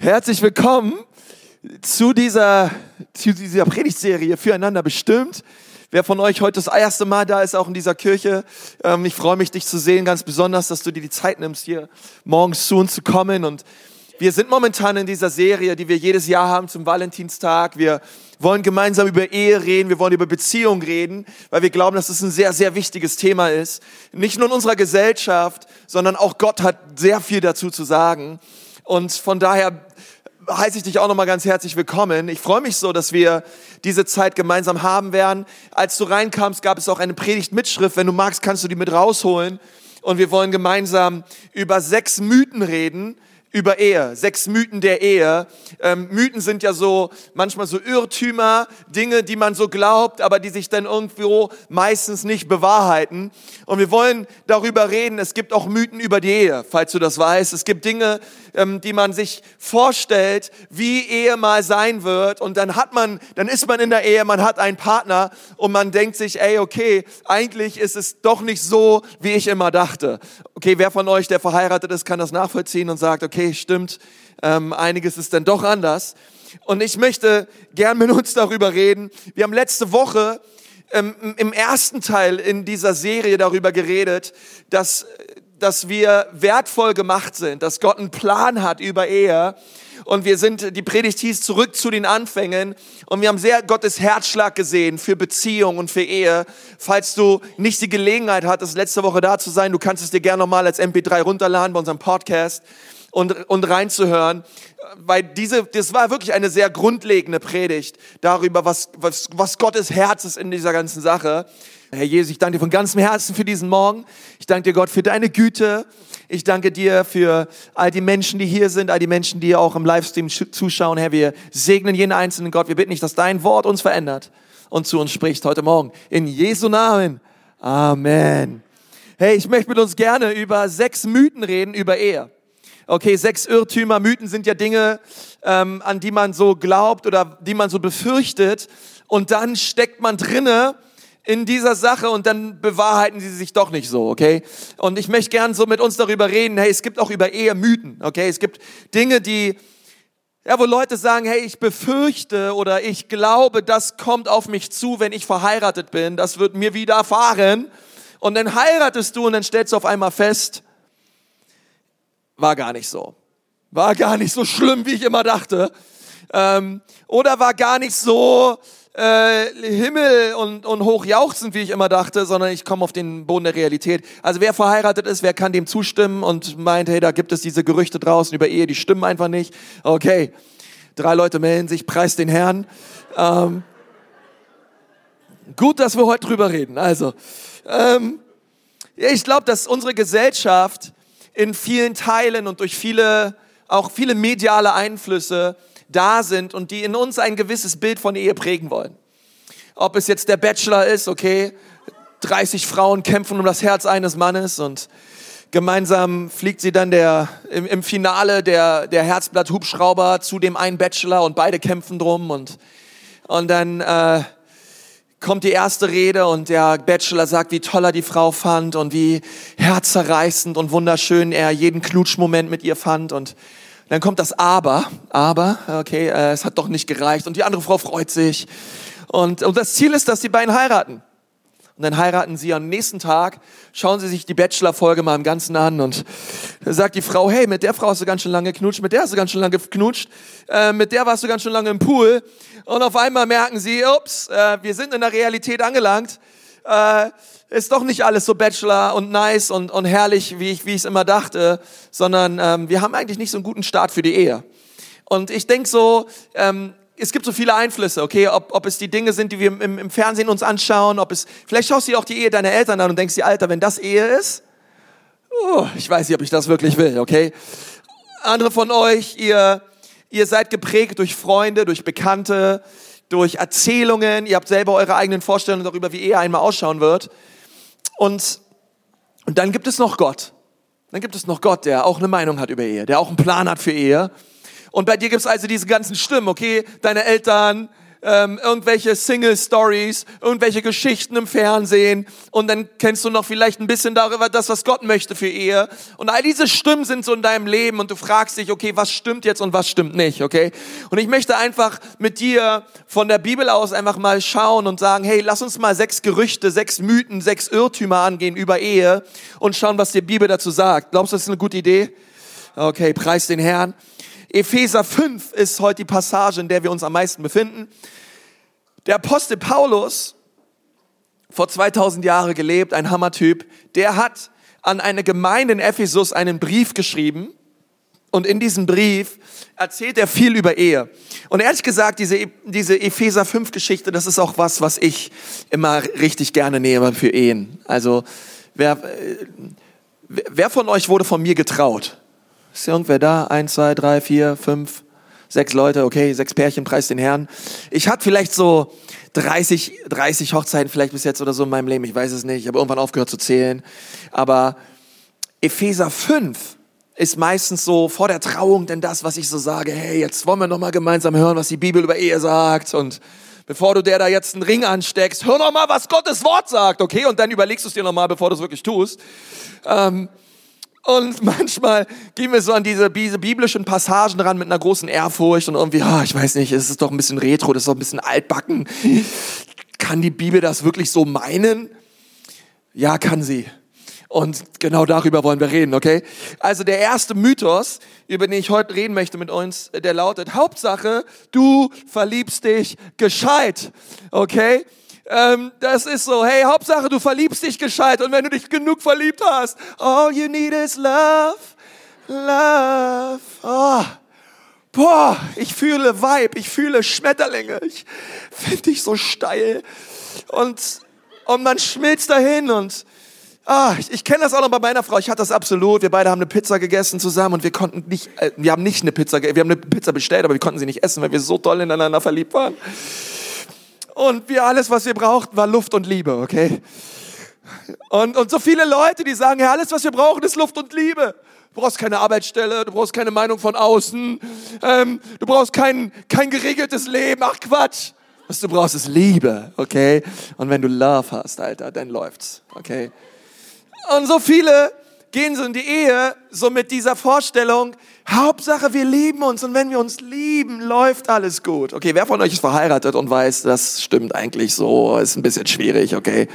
Herzlich willkommen zu dieser, zu dieser Predigtserie Füreinander bestimmt. Wer von euch heute das erste Mal da ist, auch in dieser Kirche, ähm, ich freue mich, dich zu sehen, ganz besonders, dass du dir die Zeit nimmst, hier morgens zu uns zu kommen. Und wir sind momentan in dieser Serie, die wir jedes Jahr haben zum Valentinstag. Wir wollen gemeinsam über Ehe reden, wir wollen über Beziehung reden, weil wir glauben, dass es ein sehr, sehr wichtiges Thema ist. Nicht nur in unserer Gesellschaft, sondern auch Gott hat sehr viel dazu zu sagen. Und von daher heiße ich dich auch nochmal ganz herzlich willkommen. Ich freue mich so, dass wir diese Zeit gemeinsam haben werden. Als du reinkamst, gab es auch eine Predigtmitschrift. Wenn du magst, kannst du die mit rausholen. Und wir wollen gemeinsam über sechs Mythen reden, über Ehe, sechs Mythen der Ehe. Ähm, Mythen sind ja so manchmal so Irrtümer, Dinge, die man so glaubt, aber die sich dann irgendwo meistens nicht bewahrheiten. Und wir wollen darüber reden, es gibt auch Mythen über die Ehe, falls du das weißt. Es gibt Dinge, ähm, die man sich vorstellt, wie Ehe mal sein wird. Und dann hat man, dann ist man in der Ehe, man hat einen Partner und man denkt sich, ey, okay, eigentlich ist es doch nicht so, wie ich immer dachte. Okay, wer von euch, der verheiratet ist, kann das nachvollziehen und sagt, okay, stimmt, ähm, einiges ist dann doch anders. Und ich möchte gern mit uns darüber reden. Wir haben letzte Woche ähm, im ersten Teil in dieser Serie darüber geredet, dass dass wir wertvoll gemacht sind, dass Gott einen Plan hat über Ehe. Und wir sind, die Predigt hieß zurück zu den Anfängen. Und wir haben sehr Gottes Herzschlag gesehen für Beziehung und für Ehe. Falls du nicht die Gelegenheit hattest, letzte Woche da zu sein, du kannst es dir gerne nochmal als MP3 runterladen bei unserem Podcast und, und reinzuhören. Weil diese, das war wirklich eine sehr grundlegende Predigt darüber, was, was, was Gottes Herz ist in dieser ganzen Sache. Herr Jesus, ich danke dir von ganzem Herzen für diesen Morgen. Ich danke dir, Gott, für deine Güte. Ich danke dir für all die Menschen, die hier sind, all die Menschen, die auch im Livestream zuschauen. Herr, wir segnen jeden einzelnen Gott. Wir bitten dich, dass dein Wort uns verändert und zu uns spricht heute Morgen. In Jesu Namen. Amen. Hey, ich möchte mit uns gerne über sechs Mythen reden über Ehe. Okay, sechs Irrtümer. Mythen sind ja Dinge, ähm, an die man so glaubt oder die man so befürchtet. Und dann steckt man drinne in dieser Sache und dann bewahrheiten sie sich doch nicht so, okay? Und ich möchte gern so mit uns darüber reden, hey, es gibt auch über Ehe Mythen, okay? Es gibt Dinge, die, ja, wo Leute sagen, hey, ich befürchte oder ich glaube, das kommt auf mich zu, wenn ich verheiratet bin, das wird mir widerfahren. Und dann heiratest du und dann stellst du auf einmal fest, war gar nicht so. War gar nicht so schlimm, wie ich immer dachte. Ähm, oder war gar nicht so, äh, Himmel und, und hochjauchzend, wie ich immer dachte, sondern ich komme auf den Boden der Realität. Also wer verheiratet ist, wer kann dem zustimmen und meint, hey, da gibt es diese Gerüchte draußen über Ehe, die stimmen einfach nicht. Okay, drei Leute melden sich, preis den Herrn. Ähm, gut, dass wir heute drüber reden. Also, ähm, ich glaube, dass unsere Gesellschaft in vielen Teilen und durch viele, auch viele mediale Einflüsse da sind und die in uns ein gewisses Bild von Ehe prägen wollen. Ob es jetzt der Bachelor ist, okay, 30 Frauen kämpfen um das Herz eines Mannes und gemeinsam fliegt sie dann der, im, im Finale der, der Herzblatt-Hubschrauber zu dem einen Bachelor und beide kämpfen drum und, und dann äh, kommt die erste Rede und der Bachelor sagt, wie toll er die Frau fand und wie herzerreißend und wunderschön er jeden Knutschmoment mit ihr fand und dann kommt das Aber, aber, okay, äh, es hat doch nicht gereicht. Und die andere Frau freut sich. Und, und das Ziel ist, dass die beiden heiraten. Und dann heiraten sie am nächsten Tag, schauen sie sich die Bachelor-Folge mal im Ganzen an und sagt die Frau, hey, mit der Frau hast du ganz schön lange geknutscht, mit der hast du ganz schön lange geknutscht, äh, mit der warst du ganz schön lange im Pool. Und auf einmal merken sie, ups, äh, wir sind in der Realität angelangt. Äh, ist doch nicht alles so Bachelor und nice und, und herrlich, wie ich wie ich es immer dachte, sondern ähm, wir haben eigentlich nicht so einen guten Start für die Ehe. Und ich denk so, ähm, es gibt so viele Einflüsse, okay, ob, ob es die Dinge sind, die wir im, im Fernsehen uns anschauen, ob es, vielleicht schaust du dir auch die Ehe deiner Eltern an und denkst dir, Alter, wenn das Ehe ist, oh, ich weiß nicht, ob ich das wirklich will, okay. Andere von euch, ihr, ihr seid geprägt durch Freunde, durch Bekannte, durch Erzählungen, ihr habt selber eure eigenen Vorstellungen darüber, wie Ehe einmal ausschauen wird. Und, und dann gibt es noch Gott. Dann gibt es noch Gott, der auch eine Meinung hat über Ehe, der auch einen Plan hat für Ehe. Und bei dir gibt es also diese ganzen Stimmen, okay? Deine Eltern, ähm, irgendwelche Single-Stories, irgendwelche Geschichten im Fernsehen und dann kennst du noch vielleicht ein bisschen darüber das, was Gott möchte für Ehe. Und all diese Stimmen sind so in deinem Leben und du fragst dich, okay, was stimmt jetzt und was stimmt nicht, okay? Und ich möchte einfach mit dir von der Bibel aus einfach mal schauen und sagen, hey, lass uns mal sechs Gerüchte, sechs Mythen, sechs Irrtümer angehen über Ehe und schauen, was die Bibel dazu sagt. Glaubst du, das ist eine gute Idee? Okay, preis den Herrn. Epheser 5 ist heute die Passage, in der wir uns am meisten befinden. Der Apostel Paulus, vor 2000 Jahren gelebt, ein Hammertyp, der hat an eine Gemeinde in Ephesus einen Brief geschrieben. Und in diesem Brief erzählt er viel über Ehe. Und ehrlich gesagt, diese, diese Epheser 5 Geschichte, das ist auch was, was ich immer richtig gerne nehme für Ehen. Also, wer, äh, wer von euch wurde von mir getraut? Ist irgendwer da? Eins, zwei, drei, vier, fünf, sechs Leute, okay, sechs Pärchen, preis den Herrn. Ich hatte vielleicht so 30, 30 Hochzeiten vielleicht bis jetzt oder so in meinem Leben, ich weiß es nicht, ich habe irgendwann aufgehört zu zählen. Aber Epheser 5 ist meistens so vor der Trauung denn das, was ich so sage, hey, jetzt wollen wir nochmal gemeinsam hören, was die Bibel über Ehe sagt und bevor du der da jetzt einen Ring ansteckst, hör noch mal, was Gottes Wort sagt, okay? Und dann überlegst du es dir noch mal, bevor du es wirklich tust. Ähm, und manchmal gehen wir so an diese, diese biblischen Passagen ran mit einer großen Ehrfurcht und irgendwie, ah, ich weiß nicht, es ist doch ein bisschen retro, das ist doch ein bisschen altbacken. Kann die Bibel das wirklich so meinen? Ja, kann sie. Und genau darüber wollen wir reden, okay? Also der erste Mythos, über den ich heute reden möchte mit uns, der lautet, Hauptsache, du verliebst dich gescheit, okay? Ähm, das ist so, hey, Hauptsache du verliebst dich gescheit und wenn du dich genug verliebt hast, all you need is love, love. Oh. Boah, ich fühle Vibe, ich fühle Schmetterlinge, ich finde dich so steil und, und man schmilzt dahin und Ah, ich, ich kenne das auch noch bei meiner Frau. Ich hatte das absolut. Wir beide haben eine Pizza gegessen zusammen und wir konnten nicht, äh, wir haben nicht eine Pizza, wir haben eine Pizza bestellt, aber wir konnten sie nicht essen, weil wir so toll ineinander verliebt waren. Und wir alles, was wir brauchten, war Luft und Liebe, okay? Und, und so viele Leute, die sagen, ja, alles, was wir brauchen, ist Luft und Liebe. Du brauchst keine Arbeitsstelle, du brauchst keine Meinung von außen, ähm, du brauchst kein, kein geregeltes Leben. Ach Quatsch. Was du brauchst, ist Liebe, okay? Und wenn du Love hast, Alter, dann läuft's, okay? Und so viele gehen so in die Ehe so mit dieser Vorstellung, Hauptsache wir lieben uns und wenn wir uns lieben, läuft alles gut. Okay, wer von euch ist verheiratet und weiß, das stimmt eigentlich so, ist ein bisschen schwierig, okay?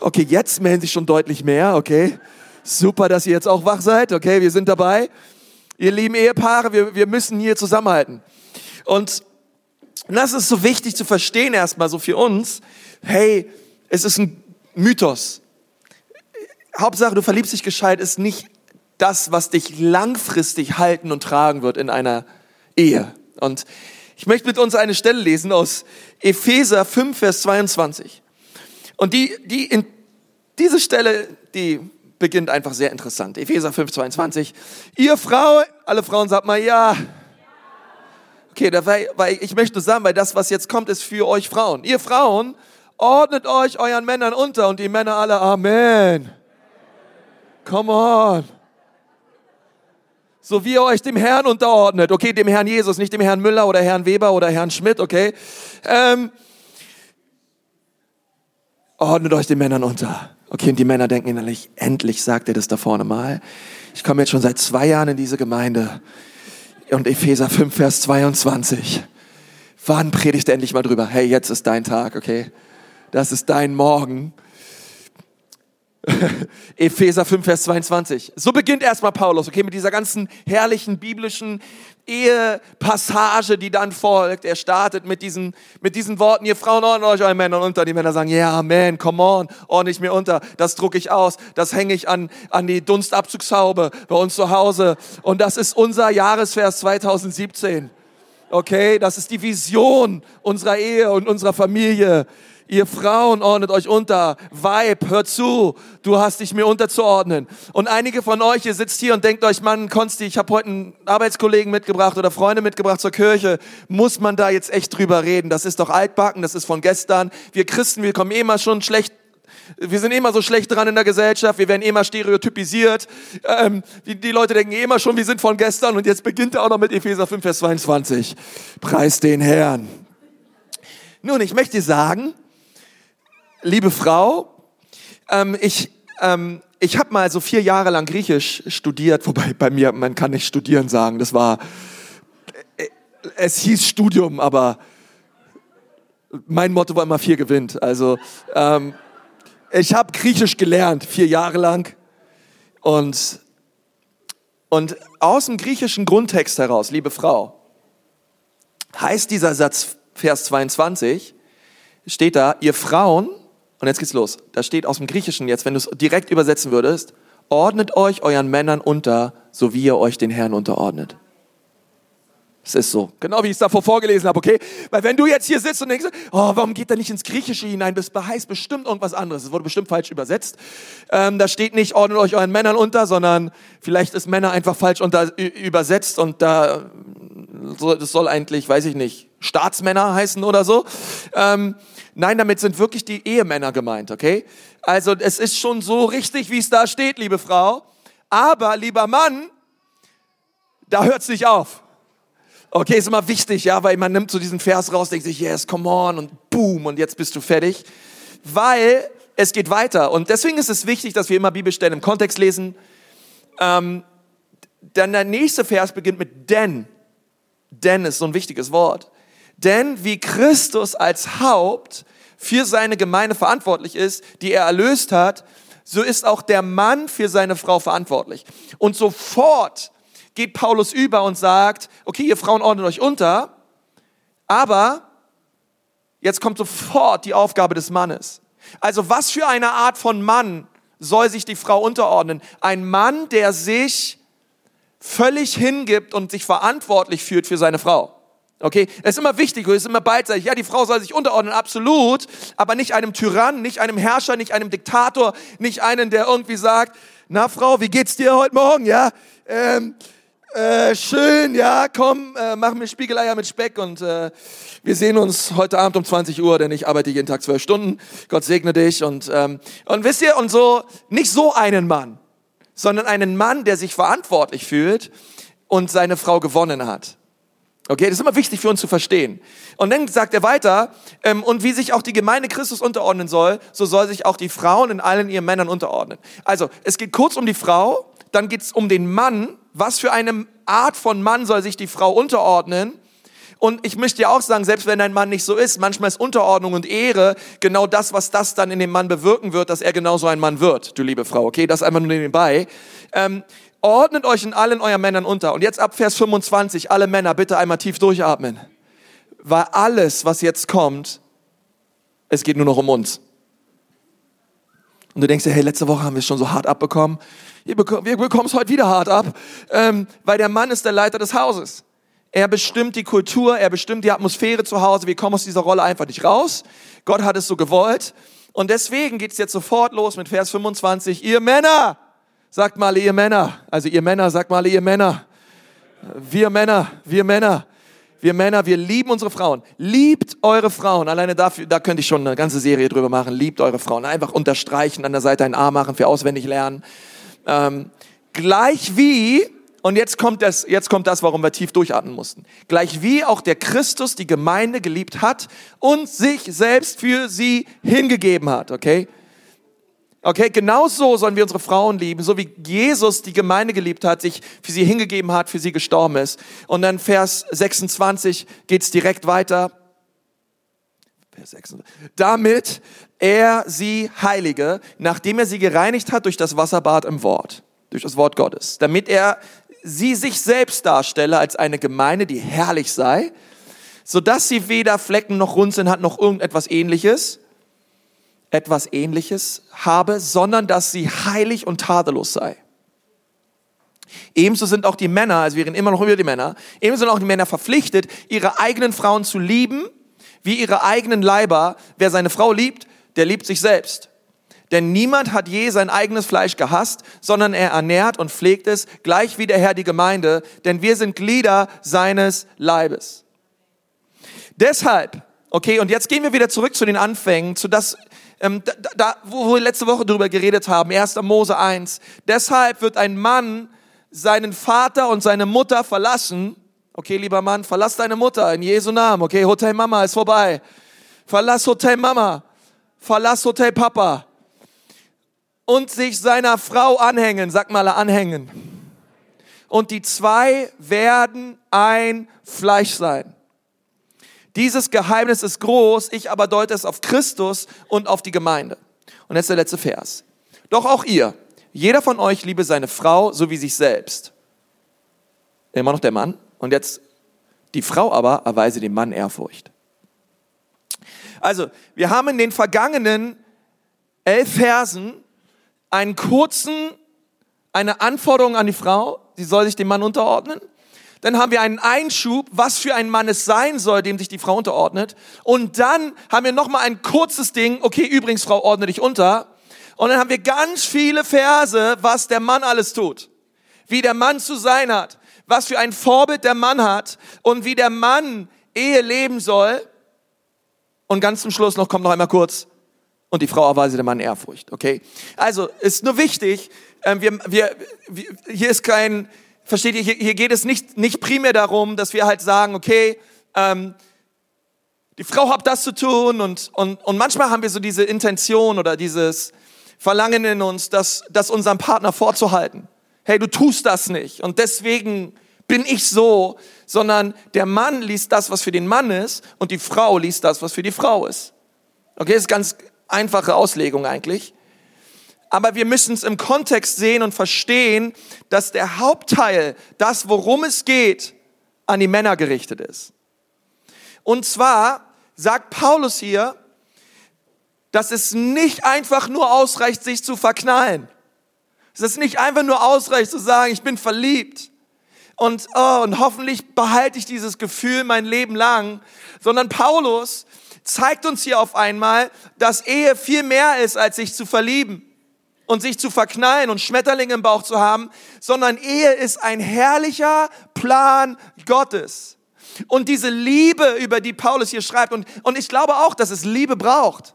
Okay, jetzt melden sich schon deutlich mehr, okay? Super, dass ihr jetzt auch wach seid, okay? Wir sind dabei. Ihr lieben Ehepaare, wir, wir müssen hier zusammenhalten. Und das ist so wichtig zu verstehen erstmal so für uns. Hey, es ist ein Mythos. Hauptsache, du verliebst dich gescheit, ist nicht das, was dich langfristig halten und tragen wird in einer Ehe. Und ich möchte mit uns eine Stelle lesen aus Epheser 5, Vers 22. Und die, die, in, diese Stelle, die beginnt einfach sehr interessant. Epheser 5, 22. Ihr Frau, alle Frauen sagt mal ja. Okay, weil, weil ich möchte sagen, weil das, was jetzt kommt, ist für euch Frauen. Ihr Frauen, ordnet euch euren Männern unter und die Männer alle Amen. Come on so wie ihr euch dem Herrn unterordnet. Okay, dem Herrn Jesus, nicht dem Herrn Müller oder Herrn Weber oder Herrn Schmidt, okay? Ähm, ordnet euch den Männern unter. Okay, und die Männer denken innerlich, endlich sagt er das da vorne mal. Ich komme jetzt schon seit zwei Jahren in diese Gemeinde. Und Epheser 5, Vers 22. Wann predigt er endlich mal drüber? Hey, jetzt ist dein Tag, okay? Das ist dein Morgen. Epheser 5, Vers 22. So beginnt erstmal Paulus, okay, mit dieser ganzen herrlichen biblischen Ehepassage, die dann folgt. Er startet mit diesen, mit diesen Worten, ihr Frauen ordnet euch euren Männern unter. Die Männer sagen, ja, yeah, man, come on, ordne ich mir unter. Das drucke ich aus. Das hänge ich an, an die Dunstabzugshaube bei uns zu Hause. Und das ist unser Jahresvers 2017. Okay, das ist die Vision unserer Ehe und unserer Familie. Ihr Frauen ordnet euch unter. Weib, hört zu. Du hast dich mir unterzuordnen. Und einige von euch, ihr sitzt hier und denkt euch, Mann, Konsti, ich habe heute einen Arbeitskollegen mitgebracht oder Freunde mitgebracht zur Kirche. Muss man da jetzt echt drüber reden? Das ist doch altbacken, das ist von gestern. Wir Christen, wir kommen mal schon schlecht wir sind immer so schlecht dran in der Gesellschaft, wir werden immer stereotypisiert. Ähm, die, die, Leute denken immer schon, wir sind von gestern und jetzt beginnt er auch noch mit Epheser 5, Vers 22. Preis den Herrn. Nun, ich möchte sagen, liebe Frau, ähm, ich, ähm, ich habe mal so vier Jahre lang Griechisch studiert, wobei bei mir, man kann nicht studieren sagen, das war, äh, es hieß Studium, aber mein Motto war immer vier gewinnt. Also ähm, ich habe Griechisch gelernt, vier Jahre lang. Und, und aus dem griechischen Grundtext heraus, liebe Frau, heißt dieser Satz, Vers 22, steht da, ihr Frauen, und jetzt geht's los, da steht aus dem Griechischen jetzt, wenn du es direkt übersetzen würdest, ordnet euch euren Männern unter, so wie ihr euch den Herrn unterordnet. Es ist so. Genau wie ich es davor vorgelesen habe, okay? Weil wenn du jetzt hier sitzt und denkst, oh, warum geht er nicht ins Griechische hinein? Das heißt bestimmt irgendwas anderes. Es wurde bestimmt falsch übersetzt. Ähm, da steht nicht, ordnet euch euren Männern unter, sondern vielleicht ist Männer einfach falsch unter, übersetzt und da, das soll eigentlich, weiß ich nicht, Staatsmänner heißen oder so. Ähm, nein, damit sind wirklich die Ehemänner gemeint, okay? Also es ist schon so richtig, wie es da steht, liebe Frau. Aber, lieber Mann, da hört es nicht auf. Okay, ist immer wichtig, ja, weil man nimmt so diesen Vers raus, denkt sich, yes, come on und boom und jetzt bist du fertig. Weil es geht weiter und deswegen ist es wichtig, dass wir immer Bibelstellen im Kontext lesen. Ähm, dann der nächste Vers beginnt mit denn. Denn ist so ein wichtiges Wort. Denn wie Christus als Haupt für seine Gemeinde verantwortlich ist, die er erlöst hat, so ist auch der Mann für seine Frau verantwortlich. Und sofort geht Paulus über und sagt, okay, ihr Frauen ordnet euch unter, aber jetzt kommt sofort die Aufgabe des Mannes. Also was für eine Art von Mann soll sich die Frau unterordnen? Ein Mann, der sich völlig hingibt und sich verantwortlich fühlt für seine Frau. Okay, es ist immer wichtig, es ist immer beidseitig. Ja, die Frau soll sich unterordnen, absolut, aber nicht einem Tyrann, nicht einem Herrscher, nicht einem Diktator, nicht einen, der irgendwie sagt, na Frau, wie geht's dir heute Morgen? Ja, ähm, äh, schön, ja, komm, äh, mach mir Spiegeleier mit Speck und äh, wir sehen uns heute Abend um 20 Uhr, denn ich arbeite jeden Tag zwölf Stunden. Gott segne dich und ähm, und wisst ihr und so nicht so einen Mann, sondern einen Mann, der sich verantwortlich fühlt und seine Frau gewonnen hat. Okay, das ist immer wichtig für uns zu verstehen. Und dann sagt er weiter, ähm, und wie sich auch die Gemeinde Christus unterordnen soll, so soll sich auch die Frauen in allen ihren Männern unterordnen. Also, es geht kurz um die Frau, dann geht es um den Mann was für eine Art von Mann soll sich die Frau unterordnen? Und ich möchte ja auch sagen, selbst wenn ein Mann nicht so ist, manchmal ist Unterordnung und Ehre genau das, was das dann in dem Mann bewirken wird, dass er genauso ein Mann wird, du liebe Frau. Okay, das einfach nur nebenbei. Ähm, ordnet euch in allen euren Männern unter. Und jetzt ab Vers 25, alle Männer, bitte einmal tief durchatmen. Weil alles, was jetzt kommt, es geht nur noch um uns. Und du denkst dir, hey, letzte Woche haben wir es schon so hart abbekommen wir bekommen es heute wieder hart ab, ähm, weil der Mann ist der Leiter des Hauses. Er bestimmt die Kultur, er bestimmt die Atmosphäre zu Hause. Wir kommen aus dieser Rolle einfach nicht raus. Gott hat es so gewollt. Und deswegen geht es jetzt sofort los mit Vers 25. Ihr Männer, sagt mal ihr Männer. Also ihr Männer, sagt mal ihr Männer. Wir Männer, wir Männer. Wir Männer, wir lieben unsere Frauen. Liebt eure Frauen. Alleine dafür, da könnte ich schon eine ganze Serie drüber machen. Liebt eure Frauen. Einfach unterstreichen, an der Seite ein A machen für auswendig lernen. Ähm, gleich wie, und jetzt kommt, das, jetzt kommt das, warum wir tief durchatmen mussten, gleich wie auch der Christus die Gemeinde geliebt hat und sich selbst für sie hingegeben hat, okay? Okay, genau so sollen wir unsere Frauen lieben, so wie Jesus die Gemeinde geliebt hat, sich für sie hingegeben hat, für sie gestorben ist. Und dann Vers 26 geht's direkt weiter. Vers 26. Damit er sie heilige, nachdem er sie gereinigt hat durch das Wasserbad im Wort, durch das Wort Gottes, damit er sie sich selbst darstelle als eine Gemeinde, die herrlich sei, so dass sie weder Flecken noch Runzeln hat noch irgendetwas ähnliches, etwas ähnliches habe, sondern dass sie heilig und tadellos sei. Ebenso sind auch die Männer, also wir reden immer noch über die Männer, ebenso sind auch die Männer verpflichtet, ihre eigenen Frauen zu lieben, wie ihre eigenen Leiber. Wer seine Frau liebt, der liebt sich selbst. Denn niemand hat je sein eigenes Fleisch gehasst, sondern er ernährt und pflegt es, gleich wie der Herr die Gemeinde, denn wir sind Glieder seines Leibes. Deshalb, okay, und jetzt gehen wir wieder zurück zu den Anfängen, zu das, ähm, da, da, wo wir letzte Woche drüber geredet haben, 1. Mose 1. Deshalb wird ein Mann seinen Vater und seine Mutter verlassen. Okay, lieber Mann, verlass deine Mutter in Jesu Namen. Okay, Hotel Mama ist vorbei. verlass Hotel Mama, verlass Hotel Papa und sich seiner Frau anhängen, sag mal anhängen. Und die zwei werden ein Fleisch sein. Dieses Geheimnis ist groß, ich aber deute es auf Christus und auf die Gemeinde. Und jetzt der letzte Vers. Doch auch ihr, jeder von euch liebe seine Frau so wie sich selbst. Immer noch der Mann. Und jetzt die Frau aber erweise dem Mann Ehrfurcht. Also, wir haben in den vergangenen elf Versen einen kurzen, eine Anforderung an die Frau, sie soll sich dem Mann unterordnen. Dann haben wir einen Einschub, was für ein Mann es sein soll, dem sich die Frau unterordnet. Und dann haben wir nochmal ein kurzes Ding, okay, übrigens, Frau, ordne dich unter. Und dann haben wir ganz viele Verse, was der Mann alles tut. Wie der Mann zu sein hat, was für ein Vorbild der Mann hat und wie der Mann Ehe leben soll. Und ganz zum Schluss noch kommt noch einmal kurz, und die Frau erweise dem Mann Ehrfurcht, okay? Also, ist nur wichtig, äh, wir, wir, wir, hier ist kein, versteht ihr, hier, geht es nicht, nicht primär darum, dass wir halt sagen, okay, ähm, die Frau hat das zu tun und, und, und manchmal haben wir so diese Intention oder dieses Verlangen in uns, das, das unserem Partner vorzuhalten. Hey, du tust das nicht und deswegen bin ich so, sondern der Mann liest das, was für den Mann ist und die Frau liest das, was für die Frau ist. Okay, ist ganz, einfache Auslegung eigentlich. Aber wir müssen es im Kontext sehen und verstehen, dass der Hauptteil, das worum es geht, an die Männer gerichtet ist. Und zwar sagt Paulus hier, dass es nicht einfach nur ausreicht, sich zu verknallen. Es ist nicht einfach nur ausreicht zu sagen, ich bin verliebt und, oh, und hoffentlich behalte ich dieses Gefühl mein Leben lang, sondern Paulus zeigt uns hier auf einmal, dass Ehe viel mehr ist, als sich zu verlieben und sich zu verknallen und Schmetterlinge im Bauch zu haben, sondern Ehe ist ein herrlicher Plan Gottes. Und diese Liebe, über die Paulus hier schreibt, und, und ich glaube auch, dass es Liebe braucht.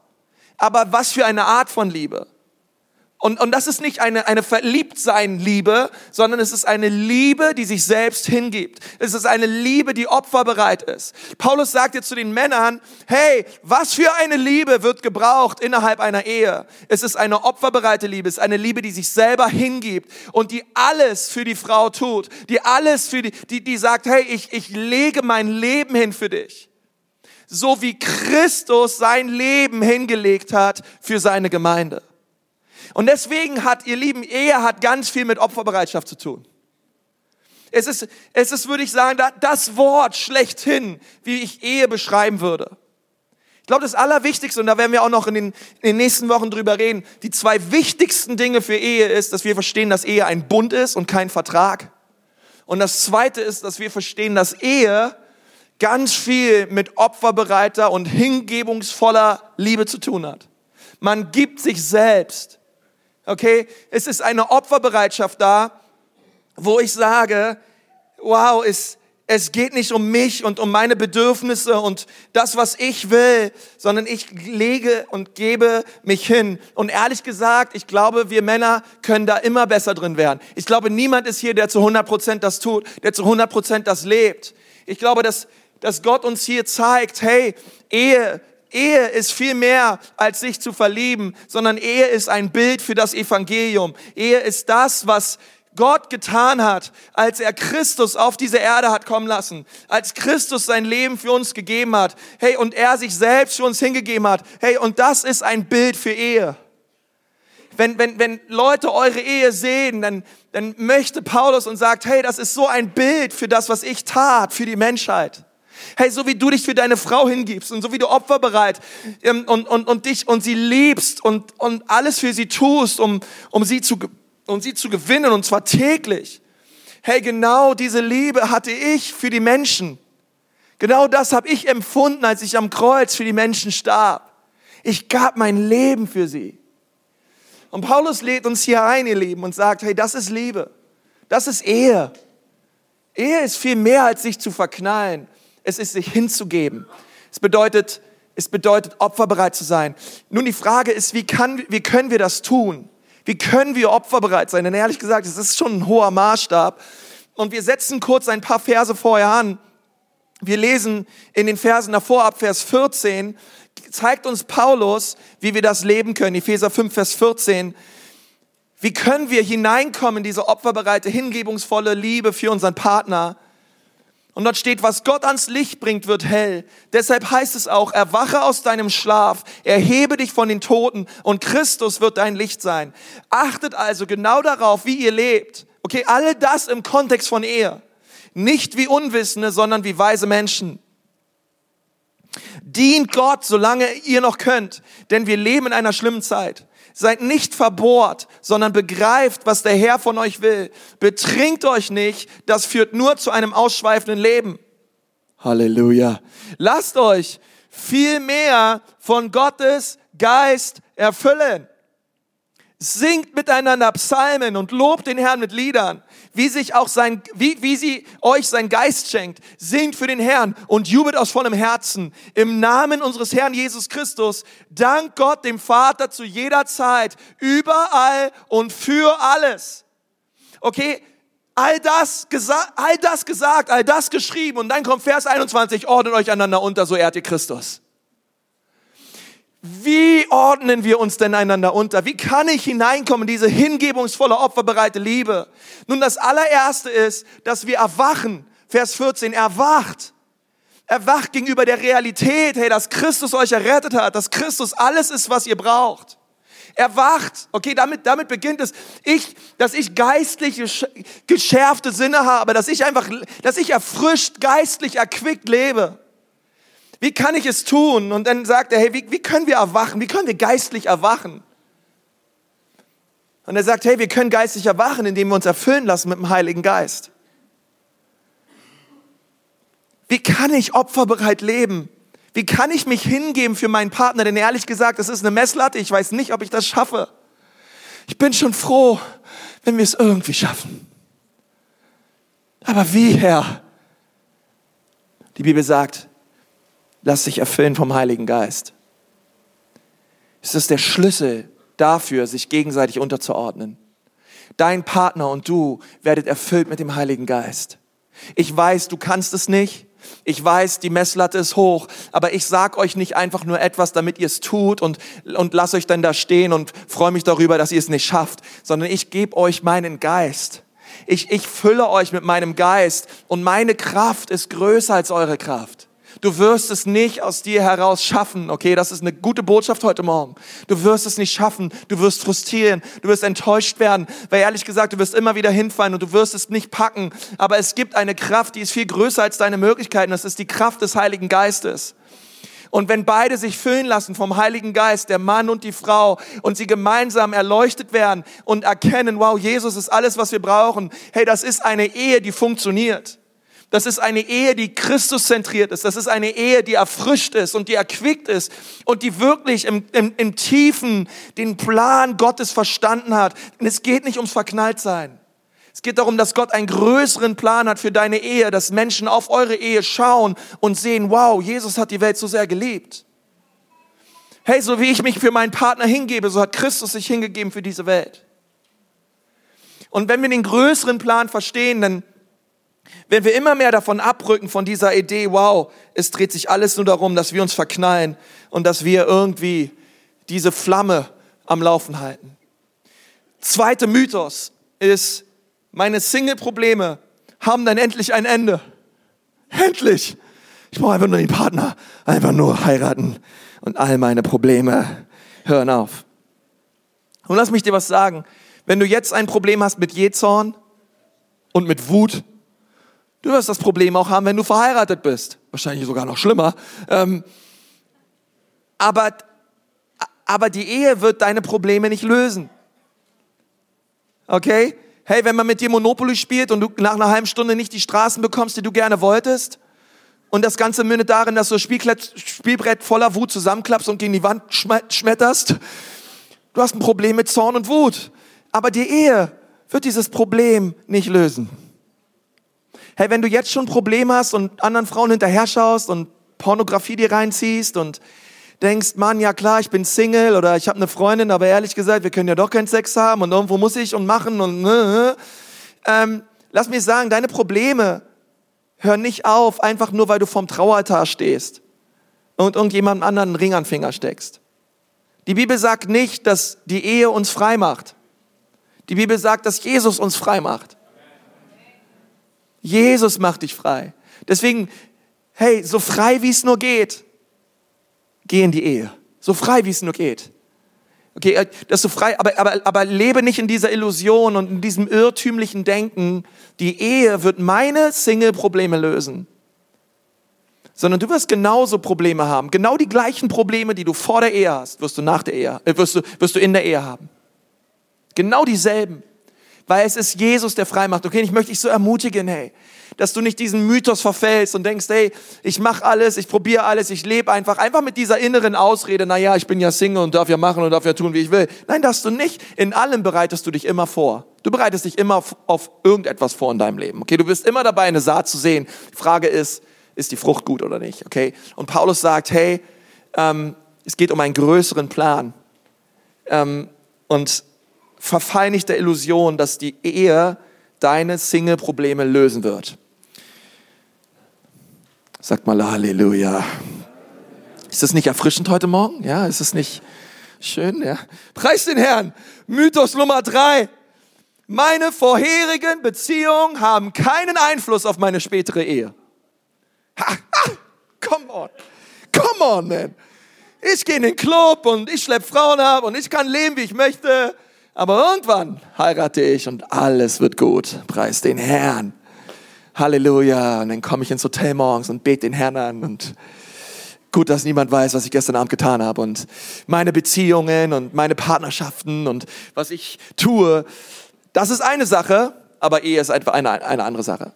Aber was für eine Art von Liebe? Und, und das ist nicht eine, eine Verliebtsein-Liebe, sondern es ist eine Liebe, die sich selbst hingibt. Es ist eine Liebe, die opferbereit ist. Paulus sagt jetzt zu den Männern, hey, was für eine Liebe wird gebraucht innerhalb einer Ehe? Es ist eine opferbereite Liebe, es ist eine Liebe, die sich selber hingibt und die alles für die Frau tut, die alles für die, die, die sagt, hey, ich, ich lege mein Leben hin für dich. So wie Christus sein Leben hingelegt hat für seine Gemeinde. Und deswegen hat, ihr Lieben, Ehe hat ganz viel mit Opferbereitschaft zu tun. Es ist, es ist, würde ich sagen, das Wort schlechthin, wie ich Ehe beschreiben würde. Ich glaube, das Allerwichtigste, und da werden wir auch noch in den, in den nächsten Wochen drüber reden, die zwei wichtigsten Dinge für Ehe ist, dass wir verstehen, dass Ehe ein Bund ist und kein Vertrag. Und das Zweite ist, dass wir verstehen, dass Ehe ganz viel mit opferbereiter und hingebungsvoller Liebe zu tun hat. Man gibt sich selbst. Okay, es ist eine Opferbereitschaft da, wo ich sage, wow, es, es geht nicht um mich und um meine Bedürfnisse und das, was ich will, sondern ich lege und gebe mich hin. Und ehrlich gesagt, ich glaube, wir Männer können da immer besser drin werden. Ich glaube, niemand ist hier, der zu 100 Prozent das tut, der zu 100 Prozent das lebt. Ich glaube, dass, dass Gott uns hier zeigt, hey, Ehe Ehe ist viel mehr als sich zu verlieben, sondern Ehe ist ein Bild für das Evangelium. Ehe ist das, was Gott getan hat, als er Christus auf diese Erde hat kommen lassen, als Christus sein Leben für uns gegeben hat, hey, und er sich selbst für uns hingegeben hat, hey, und das ist ein Bild für Ehe. Wenn, wenn, wenn Leute eure Ehe sehen, dann, dann möchte Paulus und sagt, hey, das ist so ein Bild für das, was ich tat, für die Menschheit. Hey, so wie du dich für deine Frau hingibst und so wie du opferbereit ähm, und, und, und dich und sie liebst und, und alles für sie tust, um, um, sie zu, um sie zu gewinnen und zwar täglich. Hey, genau diese Liebe hatte ich für die Menschen. Genau das habe ich empfunden, als ich am Kreuz für die Menschen starb. Ich gab mein Leben für sie. Und Paulus lädt uns hier ein, ihr Lieben, und sagt, hey, das ist Liebe. Das ist Ehe. Ehe ist viel mehr als sich zu verknallen es ist sich hinzugeben. Es bedeutet, es bedeutet opferbereit zu sein. Nun die Frage ist, wie, kann, wie können wir das tun? Wie können wir opferbereit sein? Denn ehrlich gesagt, es ist schon ein hoher Maßstab. Und wir setzen kurz ein paar Verse vorher an. Wir lesen in den Versen davor ab Vers 14, zeigt uns Paulus, wie wir das leben können. Epheser 5, Vers 14. Wie können wir hineinkommen in diese opferbereite, hingebungsvolle Liebe für unseren Partner? Und dort steht, was Gott ans Licht bringt, wird hell. Deshalb heißt es auch, erwache aus deinem Schlaf, erhebe dich von den Toten und Christus wird dein Licht sein. Achtet also genau darauf, wie ihr lebt. Okay, alle das im Kontext von Ehe. Nicht wie Unwissende, sondern wie weise Menschen. Dient Gott, solange ihr noch könnt, denn wir leben in einer schlimmen Zeit. Seid nicht verbohrt, sondern begreift, was der Herr von euch will. Betrinkt euch nicht, das führt nur zu einem ausschweifenden Leben. Halleluja. Lasst euch viel mehr von Gottes Geist erfüllen. Singt miteinander Psalmen und lobt den Herrn mit Liedern, wie sich auch sein, wie, wie sie euch sein Geist schenkt. Singt für den Herrn und jubelt aus vollem Herzen. Im Namen unseres Herrn Jesus Christus, dank Gott dem Vater zu jeder Zeit, überall und für alles. Okay, all das, gesagt, all das gesagt, all das geschrieben und dann kommt Vers 21, ordnet euch einander unter, so ehrt ihr Christus. Wie ordnen wir uns denn einander unter? Wie kann ich hineinkommen in diese hingebungsvolle, opferbereite Liebe? Nun, das allererste ist, dass wir erwachen. Vers 14, erwacht. Erwacht gegenüber der Realität, hey, dass Christus euch errettet hat, dass Christus alles ist, was ihr braucht. Erwacht. Okay, damit, damit beginnt es. Ich, dass ich geistlich geschärfte Sinne habe, dass ich einfach, dass ich erfrischt, geistlich erquickt lebe. Wie kann ich es tun? Und dann sagt er, hey, wie, wie können wir erwachen? Wie können wir geistlich erwachen? Und er sagt, hey, wir können geistlich erwachen, indem wir uns erfüllen lassen mit dem Heiligen Geist. Wie kann ich opferbereit leben? Wie kann ich mich hingeben für meinen Partner? Denn ehrlich gesagt, es ist eine Messlatte. Ich weiß nicht, ob ich das schaffe. Ich bin schon froh, wenn wir es irgendwie schaffen. Aber wie, Herr? Die Bibel sagt, Lass dich erfüllen vom Heiligen Geist. Es ist der Schlüssel dafür, sich gegenseitig unterzuordnen. Dein Partner und du werdet erfüllt mit dem Heiligen Geist. Ich weiß, du kannst es nicht. Ich weiß, die Messlatte ist hoch, aber ich sag euch nicht einfach nur etwas, damit ihr es tut und, und lasst euch dann da stehen und freue mich darüber, dass ihr es nicht schafft, sondern ich gebe euch meinen Geist. Ich, ich fülle euch mit meinem Geist und meine Kraft ist größer als eure Kraft. Du wirst es nicht aus dir heraus schaffen, okay? Das ist eine gute Botschaft heute Morgen. Du wirst es nicht schaffen. Du wirst frustrieren. Du wirst enttäuscht werden. Weil ehrlich gesagt, du wirst immer wieder hinfallen und du wirst es nicht packen. Aber es gibt eine Kraft, die ist viel größer als deine Möglichkeiten. Das ist die Kraft des Heiligen Geistes. Und wenn beide sich füllen lassen vom Heiligen Geist, der Mann und die Frau, und sie gemeinsam erleuchtet werden und erkennen, wow, Jesus ist alles, was wir brauchen. Hey, das ist eine Ehe, die funktioniert. Das ist eine Ehe, die Christus zentriert ist. Das ist eine Ehe, die erfrischt ist und die erquickt ist und die wirklich im, im, im Tiefen den Plan Gottes verstanden hat. Und es geht nicht ums Verknalltsein. Es geht darum, dass Gott einen größeren Plan hat für deine Ehe, dass Menschen auf eure Ehe schauen und sehen, wow, Jesus hat die Welt so sehr geliebt. Hey, so wie ich mich für meinen Partner hingebe, so hat Christus sich hingegeben für diese Welt. Und wenn wir den größeren Plan verstehen, dann wenn wir immer mehr davon abrücken, von dieser Idee, wow, es dreht sich alles nur darum, dass wir uns verknallen und dass wir irgendwie diese Flamme am Laufen halten. Zweiter Mythos ist, meine Single-Probleme haben dann endlich ein Ende. Endlich! Ich brauche einfach nur den Partner, einfach nur heiraten und all meine Probleme hören auf. Und lass mich dir was sagen. Wenn du jetzt ein Problem hast mit Jezorn und mit Wut Du wirst das Problem auch haben, wenn du verheiratet bist. Wahrscheinlich sogar noch schlimmer. Ähm, aber, aber die Ehe wird deine Probleme nicht lösen. Okay? Hey, wenn man mit dir Monopoly spielt und du nach einer halben Stunde nicht die Straßen bekommst, die du gerne wolltest, und das Ganze mündet darin, dass du das Spielbrett voller Wut zusammenklappst und gegen die Wand schmetterst, du hast ein Problem mit Zorn und Wut. Aber die Ehe wird dieses Problem nicht lösen. Hey, wenn du jetzt schon ein Problem hast und anderen Frauen hinterher schaust und Pornografie dir reinziehst und denkst, Mann, ja klar, ich bin Single oder ich habe eine Freundin, aber ehrlich gesagt, wir können ja doch keinen Sex haben und irgendwo muss ich und machen und äh, ähm, lass mich sagen, deine Probleme hören nicht auf, einfach nur weil du vorm Traualtar stehst und irgendjemandem anderen einen Ring an den Finger steckst. Die Bibel sagt nicht, dass die Ehe uns frei macht. Die Bibel sagt, dass Jesus uns frei macht. Jesus macht dich frei. Deswegen, hey, so frei wie es nur geht, geh in die Ehe. So frei wie es nur geht. Okay, äh, dass du frei, aber, aber, aber lebe nicht in dieser Illusion und in diesem irrtümlichen Denken, die Ehe wird meine Single-Probleme lösen. Sondern du wirst genauso Probleme haben. Genau die gleichen Probleme, die du vor der Ehe hast, wirst du nach der Ehe, äh, wirst du, wirst du in der Ehe haben. Genau dieselben. Weil es ist Jesus, der frei macht. Okay, ich möchte dich so ermutigen, hey, dass du nicht diesen Mythos verfällst und denkst, hey, ich mache alles, ich probiere alles, ich lebe einfach, einfach mit dieser inneren Ausrede, na ja, ich bin ja Single und darf ja machen und darf ja tun, wie ich will. Nein, darfst du nicht. In allem bereitest du dich immer vor. Du bereitest dich immer auf, auf irgendetwas vor in deinem Leben. Okay, du bist immer dabei, eine Saat zu sehen. Die Frage ist, ist die Frucht gut oder nicht? Okay, und Paulus sagt, hey, ähm, es geht um einen größeren Plan. Ähm, und der Illusion, dass die Ehe deine Single-Probleme lösen wird. Sag mal Halleluja. Ist das nicht erfrischend heute Morgen? Ja, ist es nicht schön? Ja. Preis den Herrn. Mythos Nummer drei. Meine vorherigen Beziehungen haben keinen Einfluss auf meine spätere Ehe. Ha, ha, come on. Come on, man. Ich gehe in den Club und ich schlepp Frauen ab und ich kann leben, wie ich möchte. Aber irgendwann heirate ich und alles wird gut. Preis den Herrn. Halleluja. Und dann komme ich ins Hotel morgens und bete den Herrn an und gut, dass niemand weiß, was ich gestern Abend getan habe und meine Beziehungen und meine Partnerschaften und was ich tue. Das ist eine Sache, aber Ehe ist einfach eine, eine andere Sache.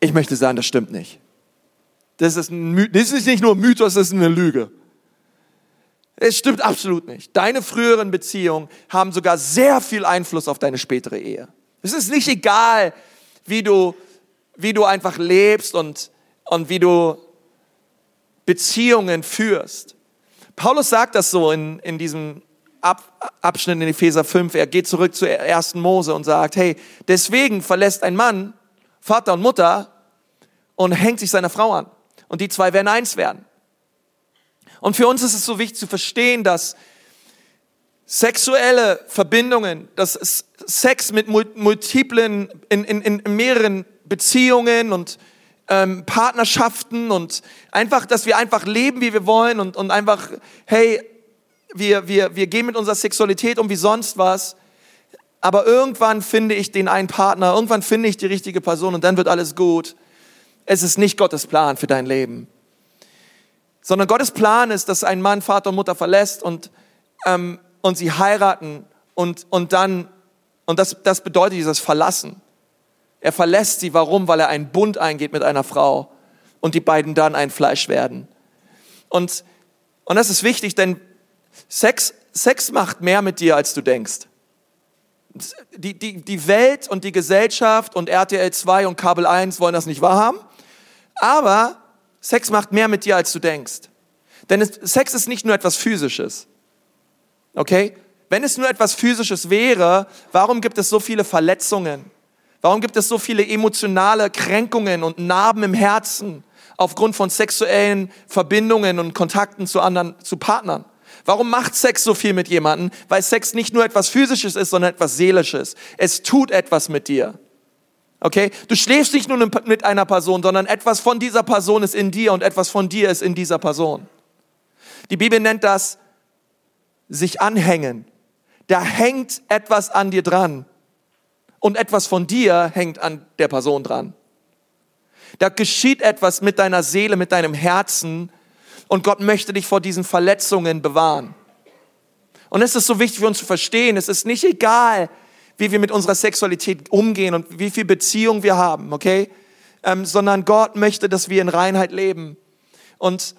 Ich möchte sagen, das stimmt nicht. Das ist, ein, das ist nicht nur ein Mythos, das ist eine Lüge. Es stimmt absolut nicht. Deine früheren Beziehungen haben sogar sehr viel Einfluss auf deine spätere Ehe. Es ist nicht egal, wie du, wie du einfach lebst und, und wie du Beziehungen führst. Paulus sagt das so in, in diesem Ab, Abschnitt in Epheser 5. Er geht zurück zur ersten Mose und sagt, hey, deswegen verlässt ein Mann Vater und Mutter und hängt sich seiner Frau an. Und die zwei werden eins werden. Und für uns ist es so wichtig zu verstehen, dass sexuelle Verbindungen, dass Sex mit multiplen, in, in, in mehreren Beziehungen und ähm, Partnerschaften und einfach, dass wir einfach leben, wie wir wollen und, und einfach, hey, wir, wir, wir gehen mit unserer Sexualität um wie sonst was. Aber irgendwann finde ich den einen Partner, irgendwann finde ich die richtige Person und dann wird alles gut. Es ist nicht Gottes Plan für dein Leben sondern Gottes Plan ist, dass ein Mann Vater und Mutter verlässt und, ähm, und sie heiraten und, und dann, und das, das bedeutet dieses Verlassen. Er verlässt sie, warum? Weil er einen Bund eingeht mit einer Frau und die beiden dann ein Fleisch werden. Und, und das ist wichtig, denn Sex, Sex macht mehr mit dir, als du denkst. Die, die, die Welt und die Gesellschaft und RTL 2 und Kabel 1 wollen das nicht wahrhaben, aber Sex macht mehr mit dir, als du denkst. Denn Sex ist nicht nur etwas Physisches. Okay? Wenn es nur etwas Physisches wäre, warum gibt es so viele Verletzungen? Warum gibt es so viele emotionale Kränkungen und Narben im Herzen aufgrund von sexuellen Verbindungen und Kontakten zu anderen, zu Partnern? Warum macht Sex so viel mit jemandem? Weil Sex nicht nur etwas Physisches ist, sondern etwas Seelisches. Es tut etwas mit dir. Okay? Du schläfst nicht nur mit einer Person, sondern etwas von dieser Person ist in dir und etwas von dir ist in dieser Person. Die Bibel nennt das sich anhängen. Da hängt etwas an dir dran und etwas von dir hängt an der Person dran. Da geschieht etwas mit deiner Seele, mit deinem Herzen und Gott möchte dich vor diesen Verletzungen bewahren. Und es ist so wichtig für uns zu verstehen, es ist nicht egal, wie wir mit unserer Sexualität umgehen und wie viel Beziehung wir haben, okay? Ähm, sondern Gott möchte, dass wir in Reinheit leben. Und,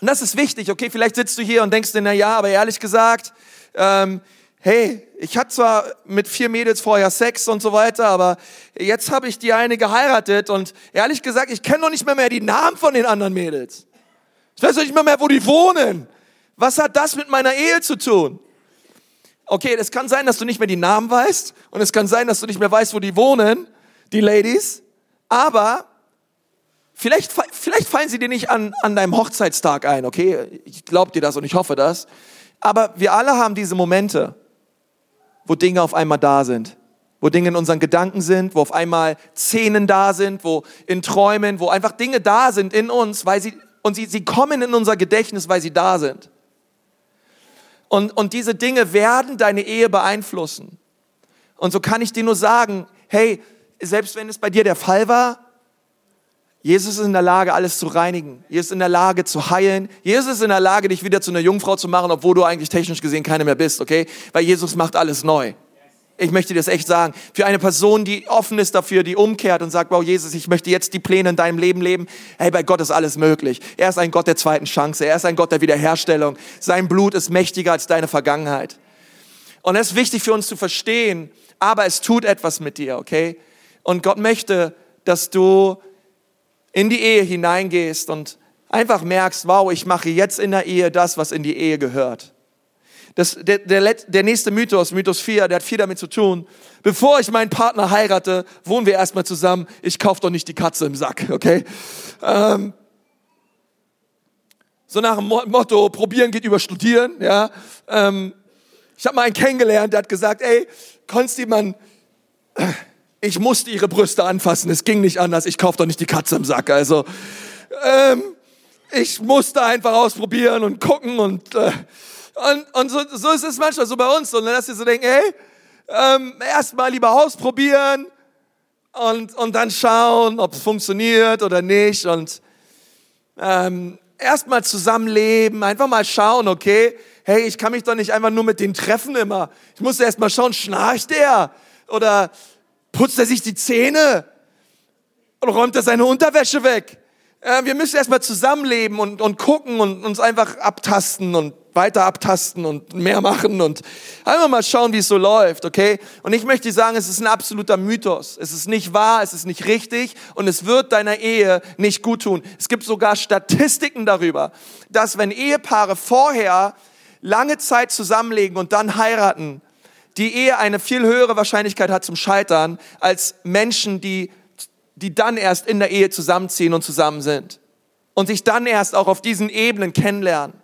und das ist wichtig, okay? Vielleicht sitzt du hier und denkst dir, na ja, aber ehrlich gesagt, ähm, hey, ich hatte zwar mit vier Mädels vorher Sex und so weiter, aber jetzt habe ich die eine geheiratet und ehrlich gesagt, ich kenne noch nicht mehr, mehr die Namen von den anderen Mädels. Ich weiß noch nicht mehr, mehr, wo die wohnen. Was hat das mit meiner Ehe zu tun? Okay, es kann sein, dass du nicht mehr die Namen weißt und es kann sein, dass du nicht mehr weißt, wo die wohnen, die Ladies. Aber Vielleicht, vielleicht fallen sie dir nicht an, an deinem Hochzeitstag ein, okay? Ich glaube dir das und ich hoffe das. Aber wir alle haben diese Momente, wo Dinge auf einmal da sind. Wo Dinge in unseren Gedanken sind, wo auf einmal Szenen da sind, wo in Träumen, wo einfach Dinge da sind in uns, weil sie, und sie, sie kommen in unser Gedächtnis, weil sie da sind. Und, und diese Dinge werden deine Ehe beeinflussen. Und so kann ich dir nur sagen, hey, selbst wenn es bei dir der Fall war, Jesus ist in der Lage, alles zu reinigen. Jesus ist in der Lage zu heilen. Jesus ist in der Lage, dich wieder zu einer Jungfrau zu machen, obwohl du eigentlich technisch gesehen keine mehr bist, okay? Weil Jesus macht alles neu. Ich möchte dir das echt sagen. Für eine Person, die offen ist dafür, die umkehrt und sagt, wow, Jesus, ich möchte jetzt die Pläne in deinem Leben leben. Hey, bei Gott ist alles möglich. Er ist ein Gott der zweiten Chance. Er ist ein Gott der Wiederherstellung. Sein Blut ist mächtiger als deine Vergangenheit. Und es ist wichtig für uns zu verstehen, aber es tut etwas mit dir, okay? Und Gott möchte, dass du in die Ehe hineingehst und einfach merkst, wow, ich mache jetzt in der Ehe das, was in die Ehe gehört. Das, der, der, der nächste Mythos, Mythos 4, der hat viel damit zu tun. Bevor ich meinen Partner heirate, wohnen wir erstmal zusammen. Ich kaufe doch nicht die Katze im Sack, okay? Ähm, so nach dem Motto, probieren geht über studieren, ja. Ähm, ich habe mal einen kennengelernt, der hat gesagt, ey, Konsti, man, ich musste ihre Brüste anfassen, es ging nicht anders, ich kaufe doch nicht die Katze im Sack. Also ähm, ich musste einfach ausprobieren und gucken und, äh, und, und so, so ist es manchmal so bei uns, und dass wir so denken, hey, ähm, erstmal lieber ausprobieren und, und dann schauen, ob es funktioniert oder nicht und ähm, erstmal zusammenleben, einfach mal schauen, okay, hey, ich kann mich doch nicht einfach nur mit den treffen immer. Ich muss erst mal schauen, schnarcht der? Oder Putzt er sich die Zähne? Und räumt er seine Unterwäsche weg? Äh, wir müssen erstmal zusammenleben und, und gucken und uns einfach abtasten und weiter abtasten und mehr machen und einfach mal schauen, wie es so läuft, okay? Und ich möchte sagen, es ist ein absoluter Mythos. Es ist nicht wahr, es ist nicht richtig und es wird deiner Ehe nicht gut tun. Es gibt sogar Statistiken darüber, dass wenn Ehepaare vorher lange Zeit zusammenlegen und dann heiraten, die Ehe eine viel höhere Wahrscheinlichkeit hat zum Scheitern als Menschen, die, die dann erst in der Ehe zusammenziehen und zusammen sind und sich dann erst auch auf diesen Ebenen kennenlernen.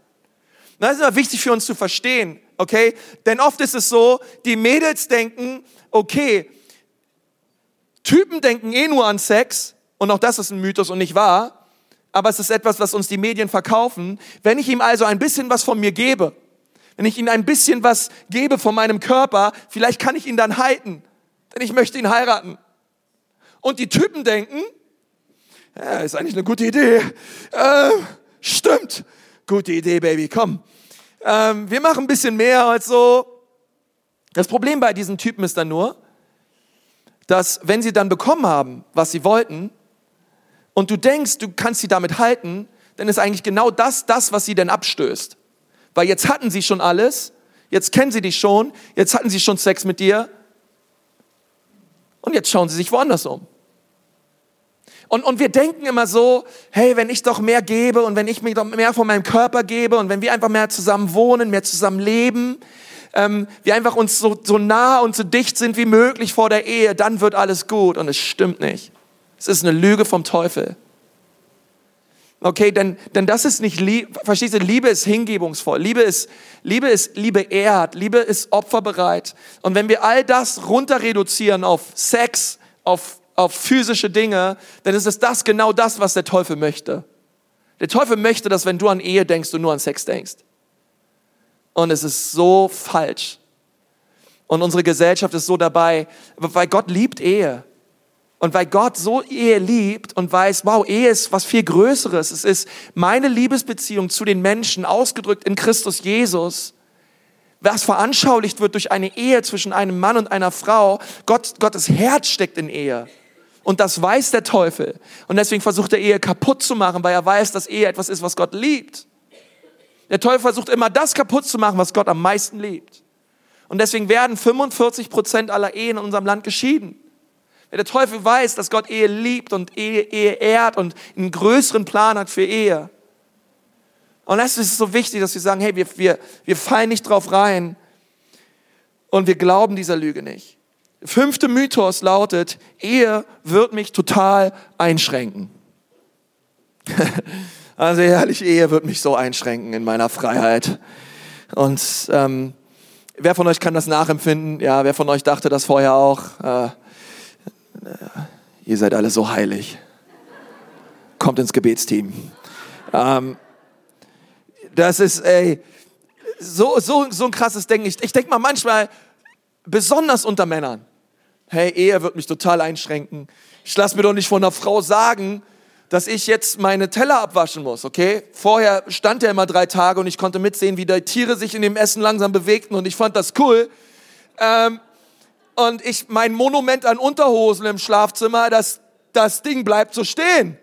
Das ist aber wichtig für uns zu verstehen, okay? Denn oft ist es so, die Mädels denken, okay, Typen denken eh nur an Sex und auch das ist ein Mythos und nicht wahr, aber es ist etwas, was uns die Medien verkaufen. Wenn ich ihm also ein bisschen was von mir gebe, wenn ich ihm ein bisschen was gebe von meinem Körper, vielleicht kann ich ihn dann halten, denn ich möchte ihn heiraten. Und die Typen denken, ja, ist eigentlich eine gute Idee. Äh, stimmt, gute Idee, Baby, komm. Ähm, wir machen ein bisschen mehr als so. Das Problem bei diesen Typen ist dann nur, dass wenn sie dann bekommen haben, was sie wollten, und du denkst, du kannst sie damit halten, dann ist eigentlich genau das das, was sie denn abstößt. Weil jetzt hatten sie schon alles, jetzt kennen sie dich schon, jetzt hatten sie schon Sex mit dir und jetzt schauen sie sich woanders um. Und, und wir denken immer so, hey, wenn ich doch mehr gebe und wenn ich mir doch mehr von meinem Körper gebe und wenn wir einfach mehr zusammen wohnen, mehr zusammen leben, ähm, wir einfach uns so, so nah und so dicht sind wie möglich vor der Ehe, dann wird alles gut. Und es stimmt nicht. Es ist eine Lüge vom Teufel. Okay, denn, denn das ist nicht Liebe, verstehst du, Liebe ist hingebungsvoll, Liebe ist, Liebe ist, Liebe ehrt, Liebe ist opferbereit. Und wenn wir all das runter reduzieren auf Sex, auf, auf physische Dinge, dann ist es das genau das, was der Teufel möchte. Der Teufel möchte, dass wenn du an Ehe denkst, du nur an Sex denkst. Und es ist so falsch. Und unsere Gesellschaft ist so dabei, weil Gott liebt Ehe. Und weil Gott so Ehe liebt und weiß, wow, Ehe ist was viel Größeres. Es ist meine Liebesbeziehung zu den Menschen, ausgedrückt in Christus Jesus, was veranschaulicht wird durch eine Ehe zwischen einem Mann und einer Frau. Gott, Gottes Herz steckt in Ehe. Und das weiß der Teufel. Und deswegen versucht er Ehe kaputt zu machen, weil er weiß, dass Ehe etwas ist, was Gott liebt. Der Teufel versucht immer das kaputt zu machen, was Gott am meisten liebt. Und deswegen werden 45 Prozent aller Ehen in unserem Land geschieden. Der Teufel weiß, dass Gott Ehe liebt und Ehe, Ehe ehrt und einen größeren Plan hat für Ehe. Und das ist so wichtig, dass wir sagen, hey, wir, wir, wir fallen nicht drauf rein und wir glauben dieser Lüge nicht. Fünfte Mythos lautet, Ehe wird mich total einschränken. Also ehrlich, Ehe wird mich so einschränken in meiner Freiheit. Und ähm, wer von euch kann das nachempfinden? Ja, wer von euch dachte das vorher auch? Äh, äh, ihr seid alle so heilig. Kommt ins Gebetsteam. Ähm, das ist, ey, so, so, so ein krasses Denken. Ich, ich denke mal manchmal, besonders unter Männern, hey, Ehe wird mich total einschränken. Ich lasse mir doch nicht von einer Frau sagen, dass ich jetzt meine Teller abwaschen muss, okay? Vorher stand er immer drei Tage und ich konnte mitsehen, wie die Tiere sich in dem Essen langsam bewegten und ich fand das cool. Ähm, und ich, mein Monument an Unterhosen im Schlafzimmer, das, das Ding bleibt so stehen.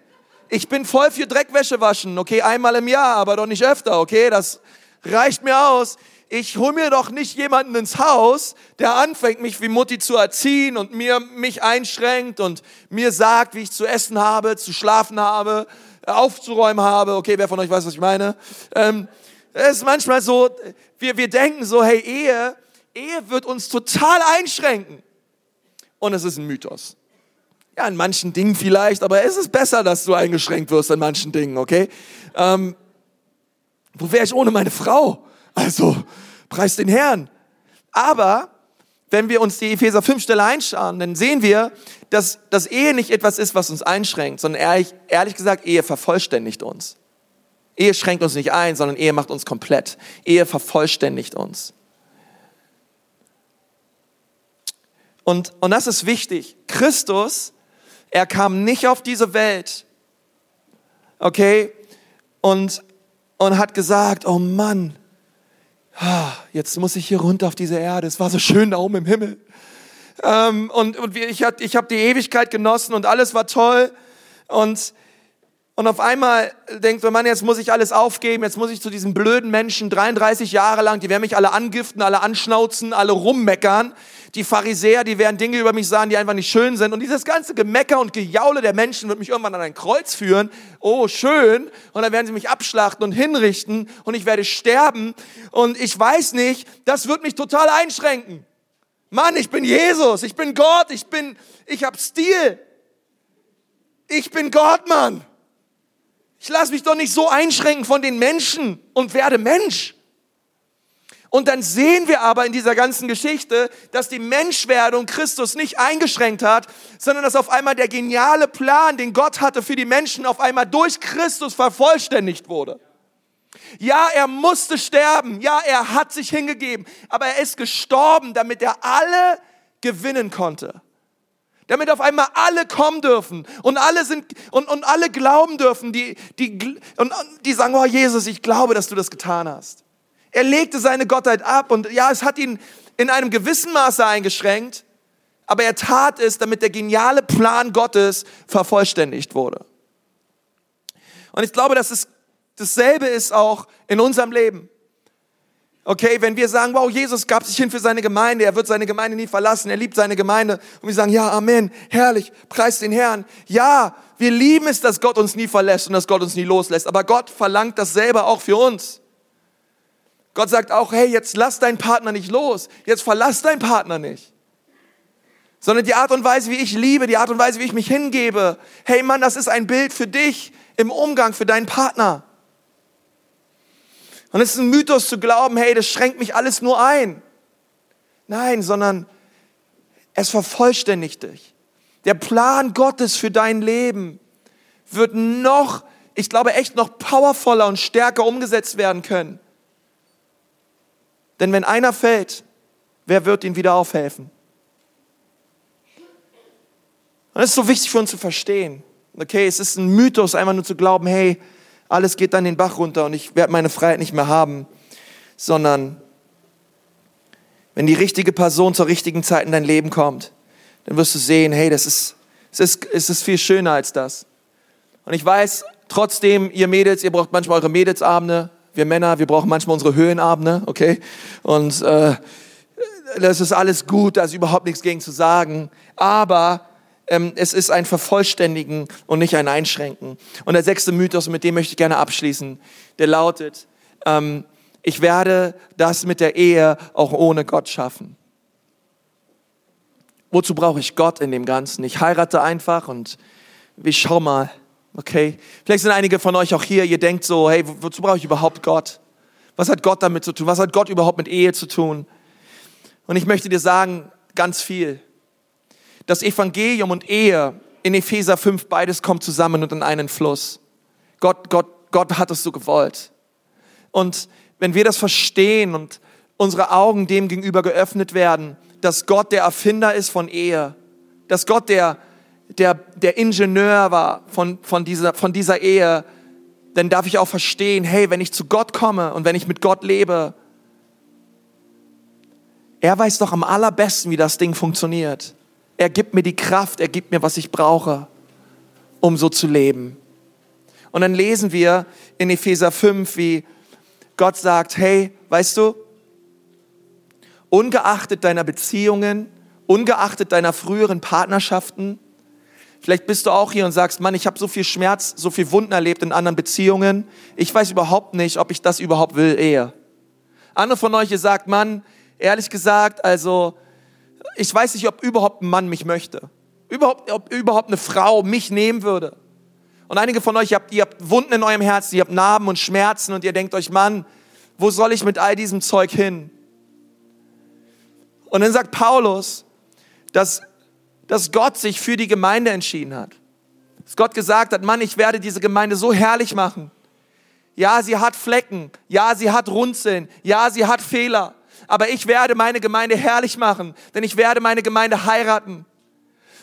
Ich bin voll für Dreckwäsche waschen, okay? Einmal im Jahr, aber doch nicht öfter, okay? Das reicht mir aus ich hole mir doch nicht jemanden ins Haus, der anfängt, mich wie Mutti zu erziehen und mir mich einschränkt und mir sagt, wie ich zu essen habe, zu schlafen habe, aufzuräumen habe. Okay, wer von euch weiß, was ich meine? Ähm, es ist manchmal so, wir, wir denken so, hey, Ehe, Ehe wird uns total einschränken. Und es ist ein Mythos. Ja, in manchen Dingen vielleicht, aber es ist besser, dass du eingeschränkt wirst in manchen Dingen, okay? Ähm, wo wäre ich ohne meine Frau? Also, preis den Herrn. Aber wenn wir uns die Epheser 5 Stelle einschauen, dann sehen wir, dass das Ehe nicht etwas ist, was uns einschränkt, sondern ehrlich, ehrlich gesagt, Ehe vervollständigt uns. Ehe schränkt uns nicht ein, sondern Ehe macht uns komplett. Ehe vervollständigt uns. Und, und das ist wichtig. Christus, er kam nicht auf diese Welt, okay, und, und hat gesagt, oh Mann, jetzt muss ich hier runter auf diese Erde. Es war so schön da oben im Himmel. Ähm, und, und ich, ich habe die Ewigkeit genossen und alles war toll. Und, und auf einmal denkt man, jetzt muss ich alles aufgeben, jetzt muss ich zu diesen blöden Menschen 33 Jahre lang, die werden mich alle angiften, alle anschnauzen, alle rummeckern. Die Pharisäer, die werden Dinge über mich sagen, die einfach nicht schön sind. Und dieses ganze Gemecker und Gejaule der Menschen wird mich irgendwann an ein Kreuz führen. Oh, schön. Und dann werden sie mich abschlachten und hinrichten und ich werde sterben. Und ich weiß nicht, das wird mich total einschränken. Mann, ich bin Jesus, ich bin Gott, ich bin, ich hab Stil. Ich bin Gott, Mann. Ich lasse mich doch nicht so einschränken von den Menschen und werde Mensch. Und dann sehen wir aber in dieser ganzen Geschichte, dass die Menschwerdung Christus nicht eingeschränkt hat, sondern dass auf einmal der geniale Plan, den Gott hatte für die Menschen, auf einmal durch Christus vervollständigt wurde. Ja, er musste sterben. Ja, er hat sich hingegeben. Aber er ist gestorben, damit er alle gewinnen konnte damit auf einmal alle kommen dürfen und alle sind und, und alle glauben dürfen, die, die, und, die sagen, oh Jesus, ich glaube, dass du das getan hast. Er legte seine Gottheit ab und ja, es hat ihn in einem gewissen Maße eingeschränkt, aber er tat es, damit der geniale Plan Gottes vervollständigt wurde. Und ich glaube, dass es dasselbe ist auch in unserem Leben. Okay, wenn wir sagen, wow, Jesus gab sich hin für seine Gemeinde, er wird seine Gemeinde nie verlassen, er liebt seine Gemeinde. Und wir sagen, ja, Amen, herrlich, preis den Herrn. Ja, wir lieben es, dass Gott uns nie verlässt und dass Gott uns nie loslässt. Aber Gott verlangt dasselbe auch für uns. Gott sagt auch, hey, jetzt lass deinen Partner nicht los. Jetzt verlass deinen Partner nicht. Sondern die Art und Weise, wie ich liebe, die Art und Weise, wie ich mich hingebe. Hey Mann, das ist ein Bild für dich im Umgang für deinen Partner. Und es ist ein Mythos zu glauben, hey, das schränkt mich alles nur ein. Nein, sondern es vervollständigt dich. Der Plan Gottes für dein Leben wird noch, ich glaube echt noch powervoller und stärker umgesetzt werden können. Denn wenn einer fällt, wer wird ihn wieder aufhelfen? Und das ist so wichtig für uns zu verstehen. Okay, es ist ein Mythos, einfach nur zu glauben, hey, alles geht dann den Bach runter und ich werde meine Freiheit nicht mehr haben, sondern wenn die richtige Person zur richtigen Zeit in dein Leben kommt, dann wirst du sehen, hey, das ist, es ist, es ist viel schöner als das. Und ich weiß, trotzdem, ihr Mädels, ihr braucht manchmal eure Mädelsabende, wir Männer, wir brauchen manchmal unsere Höhenabende, okay? Und äh, das ist alles gut, da ist überhaupt nichts gegen zu sagen. Aber es ist ein Vervollständigen und nicht ein Einschränken. Und der sechste Mythos, mit dem möchte ich gerne abschließen, der lautet, ähm, ich werde das mit der Ehe auch ohne Gott schaffen. Wozu brauche ich Gott in dem Ganzen? Ich heirate einfach und ich schau mal, Okay? Vielleicht sind einige von euch auch hier, ihr denkt so, hey, wozu brauche ich überhaupt Gott? Was hat Gott damit zu tun? Was hat Gott überhaupt mit Ehe zu tun? Und ich möchte dir sagen, ganz viel. Das Evangelium und Ehe in Epheser 5, beides kommt zusammen und in einen Fluss. Gott, Gott, Gott hat es so gewollt. Und wenn wir das verstehen und unsere Augen dem gegenüber geöffnet werden, dass Gott der Erfinder ist von Ehe, dass Gott der, der, der Ingenieur war von, von, dieser, von dieser Ehe, dann darf ich auch verstehen, hey, wenn ich zu Gott komme und wenn ich mit Gott lebe, er weiß doch am allerbesten, wie das Ding funktioniert. Er gibt mir die Kraft, er gibt mir, was ich brauche, um so zu leben. Und dann lesen wir in Epheser 5, wie Gott sagt, hey, weißt du, ungeachtet deiner Beziehungen, ungeachtet deiner früheren Partnerschaften, vielleicht bist du auch hier und sagst, Mann, ich habe so viel Schmerz, so viel Wunden erlebt in anderen Beziehungen, ich weiß überhaupt nicht, ob ich das überhaupt will, Ehe. Andere von euch, ihr sagt, Mann, ehrlich gesagt, also ich weiß nicht, ob überhaupt ein Mann mich möchte. Überhaupt, ob überhaupt eine Frau mich nehmen würde. Und einige von euch, ihr habt, ihr habt Wunden in eurem Herzen, ihr habt Narben und Schmerzen und ihr denkt euch, Mann, wo soll ich mit all diesem Zeug hin? Und dann sagt Paulus, dass, dass Gott sich für die Gemeinde entschieden hat. Dass Gott gesagt hat, Mann, ich werde diese Gemeinde so herrlich machen. Ja, sie hat Flecken. Ja, sie hat Runzeln. Ja, sie hat Fehler. Aber ich werde meine Gemeinde herrlich machen, denn ich werde meine Gemeinde heiraten.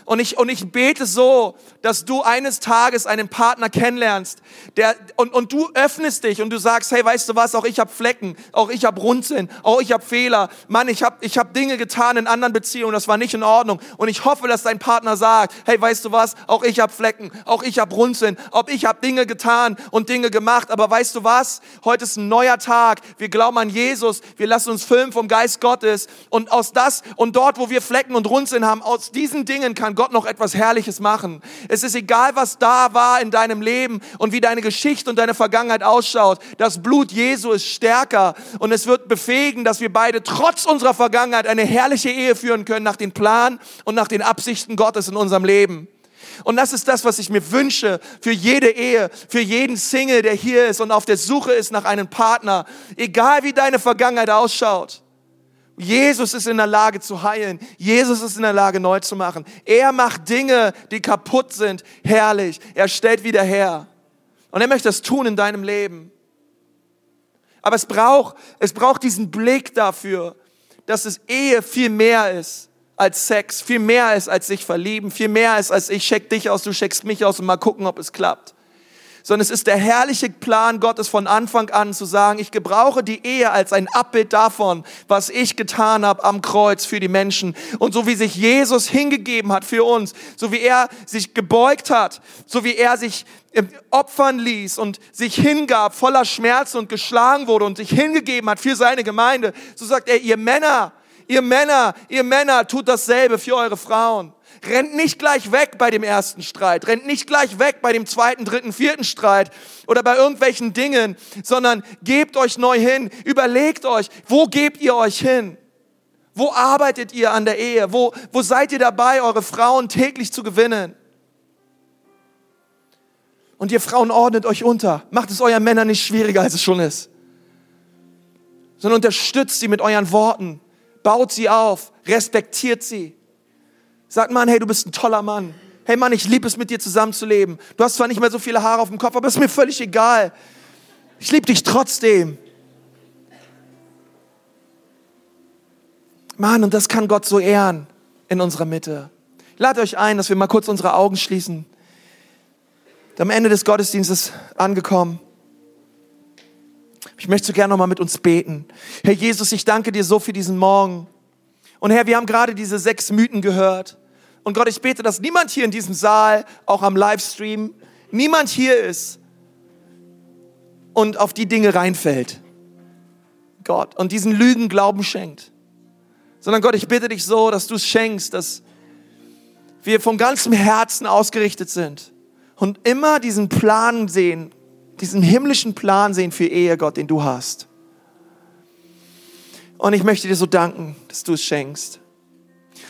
Und ich, und ich bete so, dass du eines Tages einen Partner kennenlernst, der, und, und du öffnest dich und du sagst, hey, weißt du was, auch ich habe Flecken, auch ich habe Runzeln, auch ich habe Fehler. Mann, ich habe ich hab Dinge getan in anderen Beziehungen, das war nicht in Ordnung. Und ich hoffe, dass dein Partner sagt, hey, weißt du was, auch ich habe Flecken, auch ich habe Runzeln, auch ich habe Dinge getan und Dinge gemacht. Aber weißt du was, heute ist ein neuer Tag, wir glauben an Jesus, wir lassen uns filmen vom Geist Gottes. Und aus das und dort, wo wir Flecken und Runzeln haben, aus diesen Dingen kann Gott noch etwas Herrliches machen. Es ist egal, was da war in deinem Leben und wie deine Geschichte und deine Vergangenheit ausschaut. Das Blut Jesu ist stärker und es wird befähigen, dass wir beide trotz unserer Vergangenheit eine herrliche Ehe führen können nach dem Plan und nach den Absichten Gottes in unserem Leben. Und das ist das, was ich mir wünsche für jede Ehe, für jeden Single, der hier ist und auf der Suche ist nach einem Partner. Egal wie deine Vergangenheit ausschaut. Jesus ist in der Lage zu heilen. Jesus ist in der Lage neu zu machen. Er macht Dinge, die kaputt sind, herrlich. Er stellt wieder her. Und er möchte das tun in deinem Leben. Aber es braucht, es braucht diesen Blick dafür, dass es Ehe viel mehr ist als Sex, viel mehr ist als sich verlieben, viel mehr ist als ich check dich aus, du checkst mich aus und mal gucken, ob es klappt sondern es ist der herrliche Plan Gottes von Anfang an zu sagen, ich gebrauche die Ehe als ein Abbild davon, was ich getan habe am Kreuz für die Menschen. Und so wie sich Jesus hingegeben hat für uns, so wie er sich gebeugt hat, so wie er sich ähm, opfern ließ und sich hingab, voller Schmerz und geschlagen wurde und sich hingegeben hat für seine Gemeinde, so sagt er, ihr Männer, ihr Männer, ihr Männer, tut dasselbe für eure Frauen. Rennt nicht gleich weg bei dem ersten Streit, rennt nicht gleich weg bei dem zweiten, dritten, vierten Streit oder bei irgendwelchen Dingen, sondern gebt euch neu hin, überlegt euch, wo gebt ihr euch hin? Wo arbeitet ihr an der Ehe? Wo, wo seid ihr dabei, eure Frauen täglich zu gewinnen? Und ihr Frauen ordnet euch unter. Macht es euren Männern nicht schwieriger, als es schon ist. Sondern unterstützt sie mit euren Worten. Baut sie auf. Respektiert sie. Sagt Mann, hey, du bist ein toller Mann. Hey Mann, ich liebe es, mit dir zusammenzuleben. Du hast zwar nicht mehr so viele Haare auf dem Kopf, aber ist mir völlig egal. Ich liebe dich trotzdem. Mann, und das kann Gott so ehren in unserer Mitte. Lade euch ein, dass wir mal kurz unsere Augen schließen. Am Ende des Gottesdienstes angekommen. Ich möchte so gerne noch mal mit uns beten. Herr Jesus, ich danke dir so für diesen Morgen. Und Herr, wir haben gerade diese sechs Mythen gehört. Und Gott, ich bete, dass niemand hier in diesem Saal, auch am Livestream, niemand hier ist und auf die Dinge reinfällt. Gott, und diesen Lügen Glauben schenkt. Sondern Gott, ich bitte dich so, dass du es schenkst, dass wir von ganzem Herzen ausgerichtet sind und immer diesen Plan sehen, diesen himmlischen Plan sehen für Ehe, Gott, den du hast. Und ich möchte dir so danken, dass du es schenkst.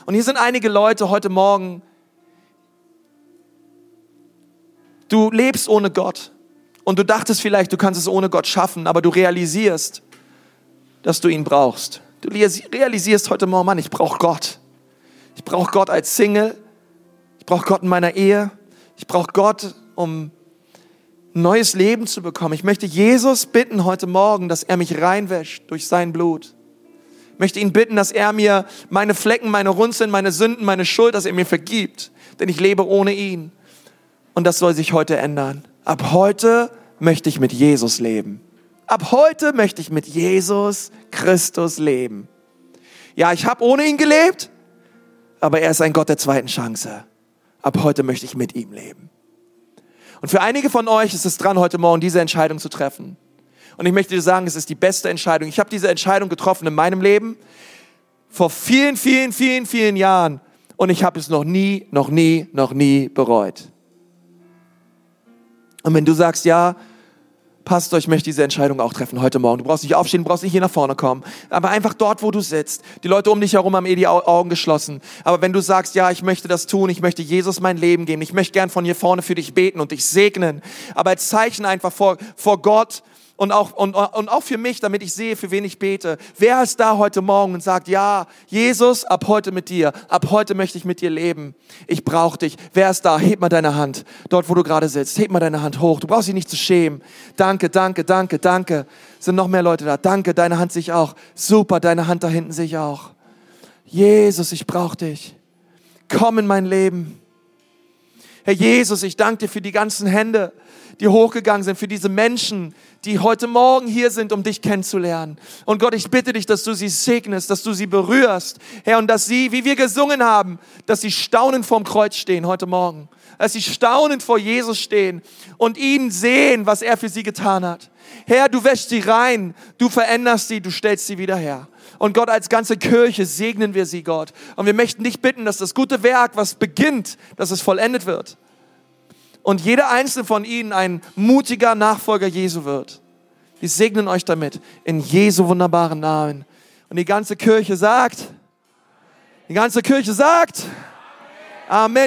Und hier sind einige Leute heute Morgen, Du lebst ohne Gott und du dachtest vielleicht, du kannst es ohne Gott schaffen, aber du realisierst, dass du ihn brauchst. Du realisierst heute Morgen, Mann, ich brauche Gott. Ich brauche Gott als Single. Ich brauche Gott in meiner Ehe. Ich brauche Gott, um ein neues Leben zu bekommen. Ich möchte Jesus bitten heute Morgen, dass er mich reinwäscht durch sein Blut. Möchte ihn bitten, dass er mir meine Flecken, meine Runzeln, meine Sünden, meine Schuld, dass er mir vergibt. Denn ich lebe ohne ihn. Und das soll sich heute ändern. Ab heute möchte ich mit Jesus leben. Ab heute möchte ich mit Jesus Christus leben. Ja, ich habe ohne ihn gelebt, aber er ist ein Gott der zweiten Chance. Ab heute möchte ich mit ihm leben. Und für einige von euch ist es dran, heute Morgen diese Entscheidung zu treffen. Und ich möchte dir sagen, es ist die beste Entscheidung. Ich habe diese Entscheidung getroffen in meinem Leben vor vielen, vielen, vielen, vielen Jahren. Und ich habe es noch nie, noch nie, noch nie bereut. Und wenn du sagst, ja, Pastor, ich möchte diese Entscheidung auch treffen heute Morgen. Du brauchst nicht aufstehen, du brauchst nicht hier nach vorne kommen, aber einfach dort, wo du sitzt. Die Leute um dich herum haben eh die Augen geschlossen. Aber wenn du sagst, ja, ich möchte das tun, ich möchte Jesus mein Leben geben, ich möchte gern von hier vorne für dich beten und dich segnen, aber als Zeichen einfach vor, vor Gott, und auch, und, und auch für mich, damit ich sehe, für wen ich bete. Wer ist da heute Morgen und sagt, ja, Jesus, ab heute mit dir, ab heute möchte ich mit dir leben. Ich brauche dich. Wer ist da? Heb mal deine Hand, dort wo du gerade sitzt. Heb mal deine Hand hoch. Du brauchst dich nicht zu schämen. Danke, danke, danke, danke. Sind noch mehr Leute da. Danke, deine Hand sich auch. Super, deine Hand da hinten sich auch. Jesus, ich brauche dich. Komm in mein Leben. Herr Jesus, ich danke dir für die ganzen Hände, die hochgegangen sind, für diese Menschen, die heute Morgen hier sind, um dich kennenzulernen. Und Gott, ich bitte dich, dass du sie segnest, dass du sie berührst, Herr, und dass sie, wie wir gesungen haben, dass sie staunend vorm Kreuz stehen heute Morgen. Dass sie staunend vor Jesus stehen und ihn sehen, was er für sie getan hat. Herr, du wäschst sie rein, du veränderst sie, du stellst sie wieder her. Und Gott, als ganze Kirche segnen wir sie, Gott. Und wir möchten dich bitten, dass das gute Werk, was beginnt, dass es vollendet wird und jeder einzelne von ihnen ein mutiger Nachfolger Jesu wird. Wir segnen euch damit in Jesu wunderbaren Namen. Und die ganze Kirche sagt, die ganze Kirche sagt, Amen.